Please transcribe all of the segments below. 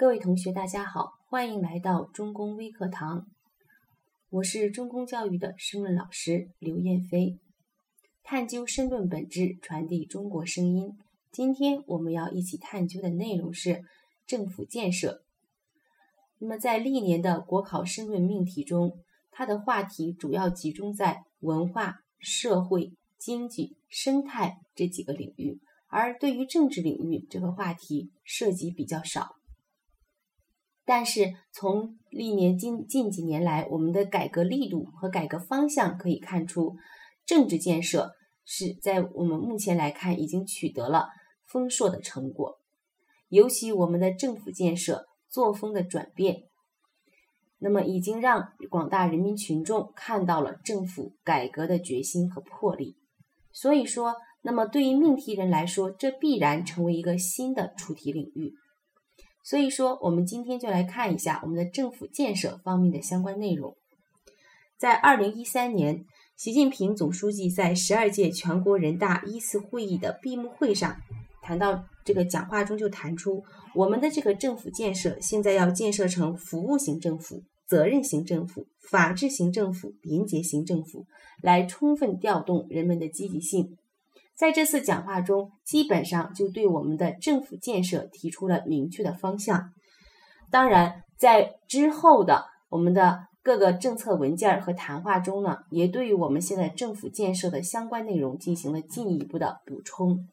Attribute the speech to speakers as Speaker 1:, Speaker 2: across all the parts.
Speaker 1: 各位同学，大家好，欢迎来到中公微课堂。我是中公教育的申论老师刘艳飞，探究申论本质，传递中国声音。今天我们要一起探究的内容是政府建设。那么在历年的国考申论命题中，它的话题主要集中在文化、社会、经济、生态这几个领域，而对于政治领域这个话题涉及比较少。但是从历年近近几年来，我们的改革力度和改革方向可以看出，政治建设是在我们目前来看已经取得了丰硕的成果。尤其我们的政府建设作风的转变，那么已经让广大人民群众看到了政府改革的决心和魄力。所以说，那么对于命题人来说，这必然成为一个新的出题领域。所以说，我们今天就来看一下我们的政府建设方面的相关内容。在二零一三年，习近平总书记在十二届全国人大一次会议的闭幕会上谈到这个讲话中就谈出，我们的这个政府建设现在要建设成服务型政府、责任型政府、法治型政府、廉洁型政府，来充分调动人们的积极性。在这次讲话中，基本上就对我们的政府建设提出了明确的方向。当然，在之后的我们的各个政策文件和谈话中呢，也对于我们现在政府建设的相关内容进行了进一步的补充。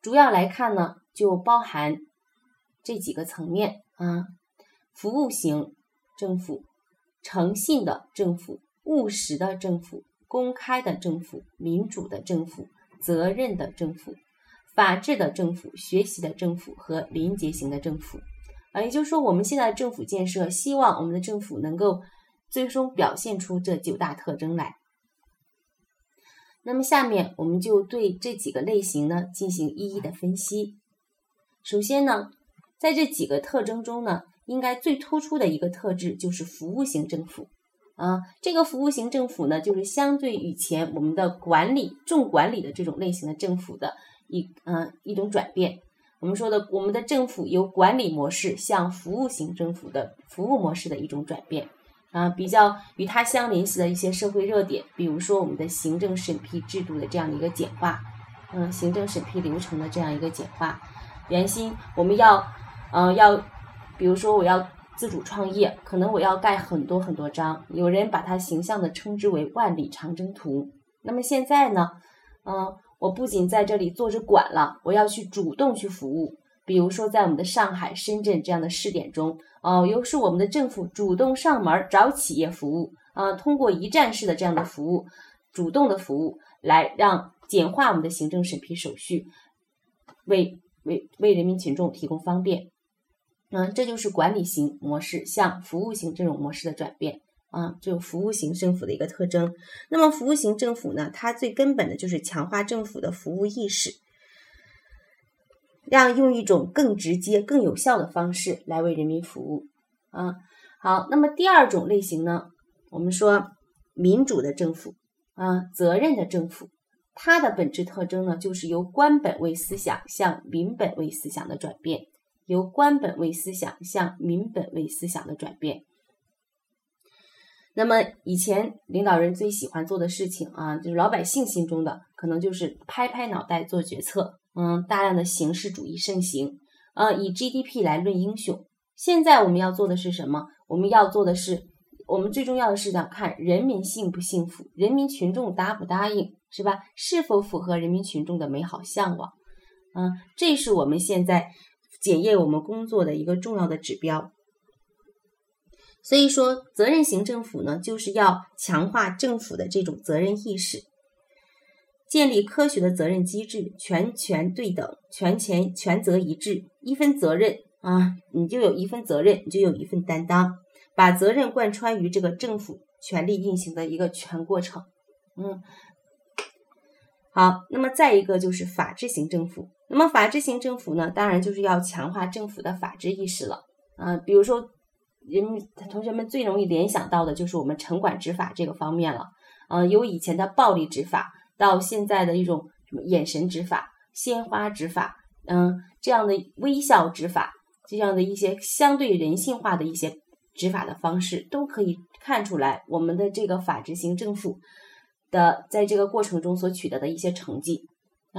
Speaker 1: 主要来看呢，就包含这几个层面啊：服务型政府、诚信的政府、务实的政府。公开的政府、民主的政府、责任的政府、法治的政府、学习的政府和廉洁型的政府，啊，也就是说，我们现在的政府建设，希望我们的政府能够最终表现出这九大特征来。那么，下面我们就对这几个类型呢进行一一的分析。首先呢，在这几个特征中呢，应该最突出的一个特质就是服务型政府。啊，这个服务型政府呢，就是相对以前我们的管理重管理的这种类型的政府的一嗯一种转变。我们说的，我们的政府由管理模式向服务型政府的服务模式的一种转变。啊，比较与它相联系的一些社会热点，比如说我们的行政审批制度的这样的一个简化，嗯，行政审批流程的这样一个简化。原先我们要，嗯，要，比如说我要。自主创业，可能我要盖很多很多章，有人把它形象的称之为万里长征图。那么现在呢，嗯，我不仅在这里坐着管了，我要去主动去服务。比如说在我们的上海、深圳这样的试点中，哦，由是我们的政府主动上门找企业服务，啊，通过一站式的这样的服务，主动的服务，来让简化我们的行政审批手续，为为为人民群众提供方便。嗯，这就是管理型模式向服务型这种模式的转变啊，就服务型政府的一个特征。那么，服务型政府呢，它最根本的就是强化政府的服务意识，让用一种更直接、更有效的方式来为人民服务啊。好，那么第二种类型呢，我们说民主的政府啊，责任的政府，它的本质特征呢，就是由官本位思想向民本位思想的转变。由官本位思想向民本位思想的转变。那么以前领导人最喜欢做的事情啊，就是老百姓心中的可能就是拍拍脑袋做决策，嗯，大量的形式主义盛行，啊，以 GDP 来论英雄。现在我们要做的是什么？我们要做的是，我们最重要的是要看人民幸不幸福，人民群众答不答应，是吧？是否符合人民群众的美好向往？嗯，这是我们现在。检验我们工作的一个重要的指标，所以说责任型政府呢，就是要强化政府的这种责任意识，建立科学的责任机制，全权对等，权权权责一致，一分责任啊，你就有一份责任，你就有一份担当，把责任贯穿于这个政府权力运行的一个全过程，嗯。好，那么再一个就是法治型政府。那么法治型政府呢，当然就是要强化政府的法治意识了。啊，比如说，人们同学们最容易联想到的就是我们城管执法这个方面了。嗯，由以前的暴力执法，到现在的一种什么眼神执法、鲜花执法，嗯，这样的微笑执法，这样的一些相对人性化的一些执法的方式，都可以看出来我们的这个法治型政府的在这个过程中所取得的一些成绩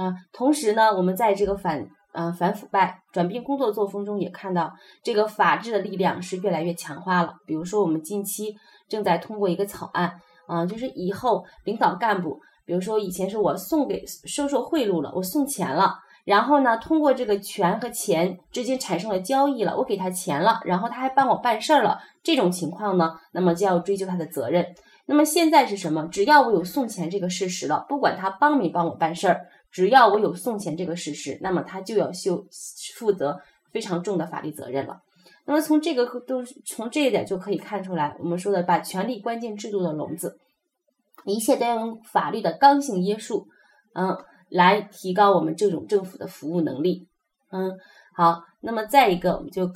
Speaker 1: 啊。同时呢，我们在这个反呃反腐败转变工作作风中也看到，这个法治的力量是越来越强化了。比如说，我们近期正在通过一个草案啊，就是以后领导干部，比如说以前是我送给收受贿赂了，我送钱了。然后呢，通过这个权和钱之间产生了交易了，我给他钱了，然后他还帮我办事儿了，这种情况呢，那么就要追究他的责任。那么现在是什么？只要我有送钱这个事实了，不管他帮没帮我办事儿，只要我有送钱这个事实，那么他就要修负责非常重的法律责任了。那么从这个都从这一点就可以看出来，我们说的把权力关键制度的笼子，一切都要用法律的刚性约束，嗯。来提高我们这种政府的服务能力，嗯，好，那么再一个，我们就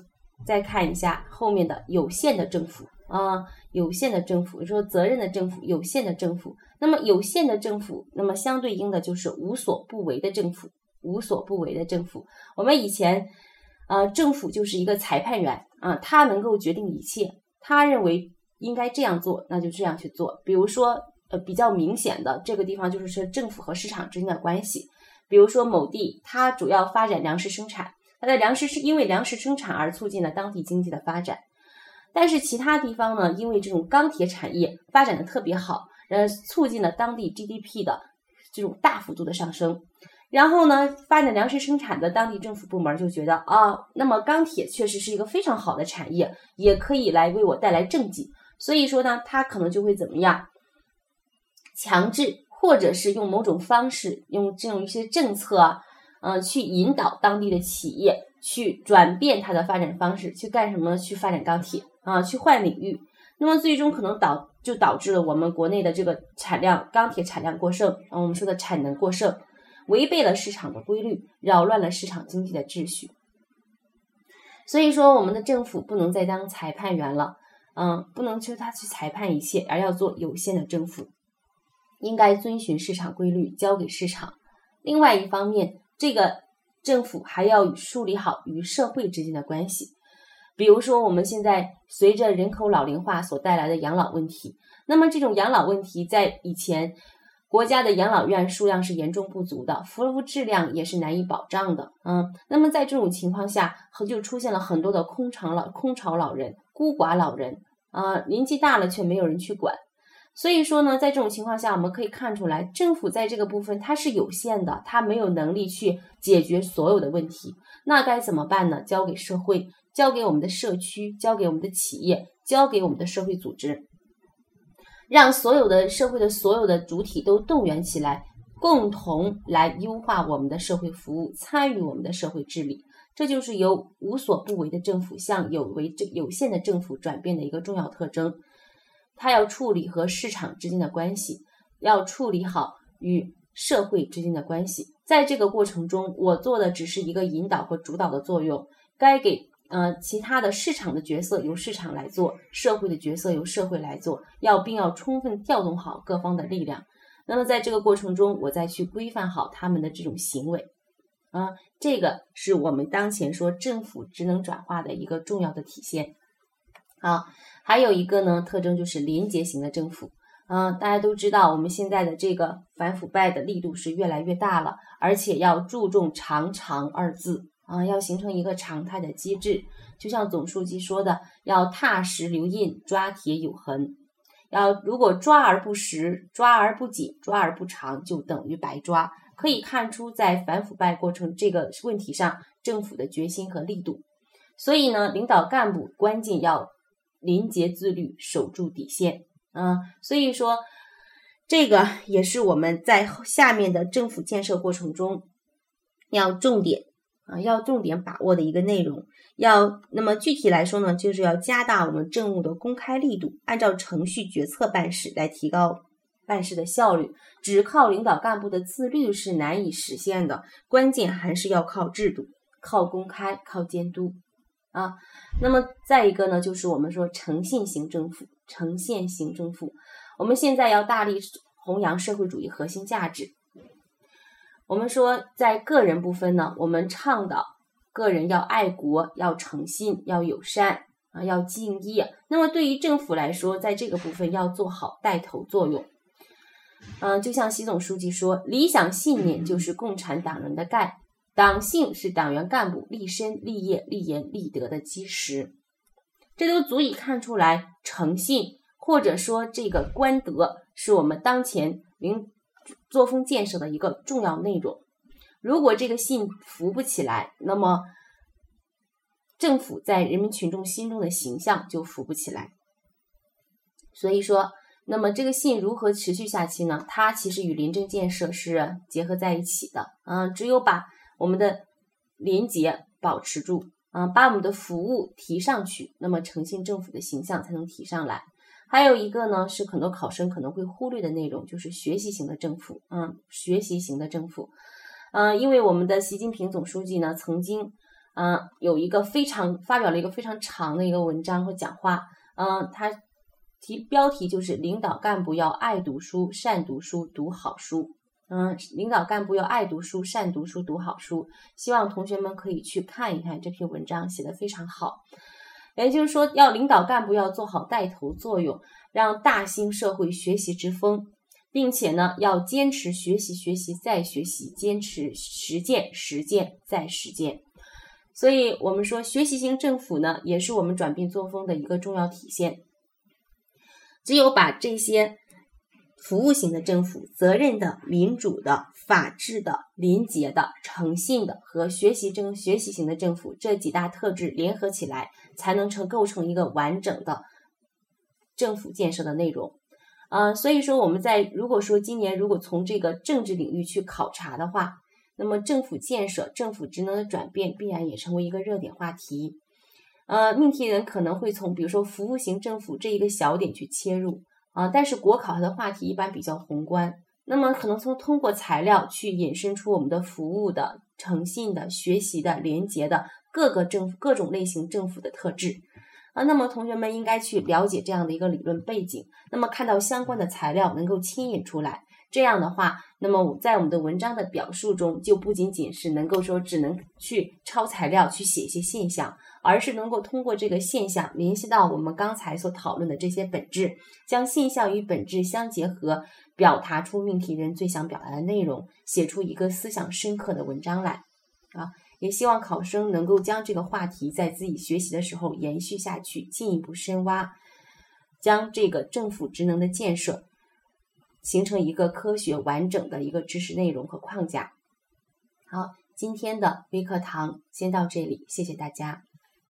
Speaker 1: 再看一下后面的有限的政府啊，有限的政府，说责任的政府，有限的政府，那么有限的政府，那么相对应的就是无所不为的政府，无所不为的政府。我们以前，呃，政府就是一个裁判员啊，他能够决定一切，他认为应该这样做，那就这样去做，比如说。呃，比较明显的这个地方就是说政府和市场之间的关系。比如说某地，它主要发展粮食生产，它的粮食是因为粮食生产而促进了当地经济的发展。但是其他地方呢，因为这种钢铁产业发展的特别好，呃，促进了当地 GDP 的这种大幅度的上升。然后呢，发展粮食生产的当地政府部门就觉得啊，那么钢铁确实是一个非常好的产业，也可以来为我带来政绩。所以说呢，他可能就会怎么样？强制，或者是用某种方式，用这种一些政策，呃，去引导当地的企业去转变它的发展方式，去干什么？去发展钢铁啊，去换领域。那么最终可能导就导致了我们国内的这个产量钢铁产量过剩，啊，我们说的产能过剩，违背了市场的规律，扰乱了市场经济的秩序。所以说，我们的政府不能再当裁判员了，嗯，不能求他去裁判一切，而要做有限的政府。应该遵循市场规律，交给市场。另外一方面，这个政府还要梳理好与社会之间的关系。比如说，我们现在随着人口老龄化所带来的养老问题，那么这种养老问题在以前，国家的养老院数量是严重不足的，服务质量也是难以保障的。嗯，那么在这种情况下，就出现了很多的空巢老、空巢老人、孤寡老人啊，年纪大了却没有人去管。所以说呢，在这种情况下，我们可以看出来，政府在这个部分它是有限的，它没有能力去解决所有的问题。那该怎么办呢？交给社会，交给我们的社区，交给我们的企业，交给我们的社会组织，让所有的社会的所有的主体都动员起来，共同来优化我们的社会服务，参与我们的社会治理。这就是由无所不为的政府向有为政有限的政府转变的一个重要特征。他要处理和市场之间的关系，要处理好与社会之间的关系。在这个过程中，我做的只是一个引导和主导的作用。该给呃其他的市场的角色由市场来做，社会的角色由社会来做，要并要充分调动好各方的力量。那么在这个过程中，我再去规范好他们的这种行为。啊，这个是我们当前说政府职能转化的一个重要的体现。好。还有一个呢特征就是廉洁型的政府，嗯，大家都知道我们现在的这个反腐败的力度是越来越大了，而且要注重“常常”二字啊，要形成一个常态的机制。就像总书记说的，要踏实留印，抓铁有痕。要如果抓而不实，抓而不紧，抓而不长，就等于白抓。可以看出，在反腐败过程这个问题上，政府的决心和力度。所以呢，领导干部关键要。廉洁自律，守住底线啊！所以说，这个也是我们在下面的政府建设过程中要重点啊，要重点把握的一个内容。要那么具体来说呢，就是要加大我们政务的公开力度，按照程序决策办事，来提高办事的效率。只靠领导干部的自律是难以实现的，关键还是要靠制度、靠公开、靠监督。啊，那么再一个呢，就是我们说诚信型政府，诚信型政府，我们现在要大力弘扬社会主义核心价值。我们说在个人部分呢，我们倡导个人要爱国，要诚信，要友善啊，要敬业。那么对于政府来说，在这个部分要做好带头作用。嗯，就像习总书记说，理想信念就是共产党人的钙，党性是党员干部立身、立业、立言、立德的基石。这都足以看出来，诚信或者说这个官德，是我们当前领作风建设的一个重要内容。如果这个信扶不起来，那么政府在人民群众心中的形象就扶不起来。所以说，那么这个信如何持续下去呢？它其实与廉政建设是结合在一起的。嗯，只有把我们的廉洁保持住，嗯，把我们的服务提上去，那么诚信政府的形象才能提上来。还有一个呢，是很多考生可能会忽略的内容，就是学习型的政府。嗯，学习型的政府。嗯，因为我们的习近平总书记呢，曾经，嗯，有一个非常发表了一个非常长的一个文章和讲话，嗯，他题标题就是领导干部要爱读书、善读书、读好书，嗯，领导干部要爱读书、善读书、读好书，希望同学们可以去看一看这篇文章，写的非常好。也就是说，要领导干部要做好带头作用，让大兴社会学习之风。并且呢，要坚持学习，学习再学习，坚持实践，实践再实践。所以，我们说学习型政府呢，也是我们转变作风的一个重要体现。只有把这些服务型的政府、责任的、民主的、法治的、廉洁的、诚信的和学习政学习型的政府这几大特质联合起来，才能成构成一个完整的政府建设的内容。呃，所以说我们在如果说今年如果从这个政治领域去考察的话，那么政府建设、政府职能的转变必然也成为一个热点话题。呃，命题人可能会从比如说服务型政府这一个小点去切入啊，但是国考它的话题一般比较宏观，那么可能从通过材料去引申出我们的服务的、诚信的、学习的、廉洁的各个政各种类型政府的特质。啊，那么同学们应该去了解这样的一个理论背景，那么看到相关的材料能够牵引出来，这样的话，那么在我们的文章的表述中，就不仅仅是能够说只能去抄材料去写一些现象，而是能够通过这个现象联系到我们刚才所讨论的这些本质，将现象与本质相结合，表达出命题人最想表达的内容，写出一个思想深刻的文章来，啊。也希望考生能够将这个话题在自己学习的时候延续下去，进一步深挖，将这个政府职能的建设形成一个科学完整的一个知识内容和框架。好，今天的微课堂先到这里，谢谢大家。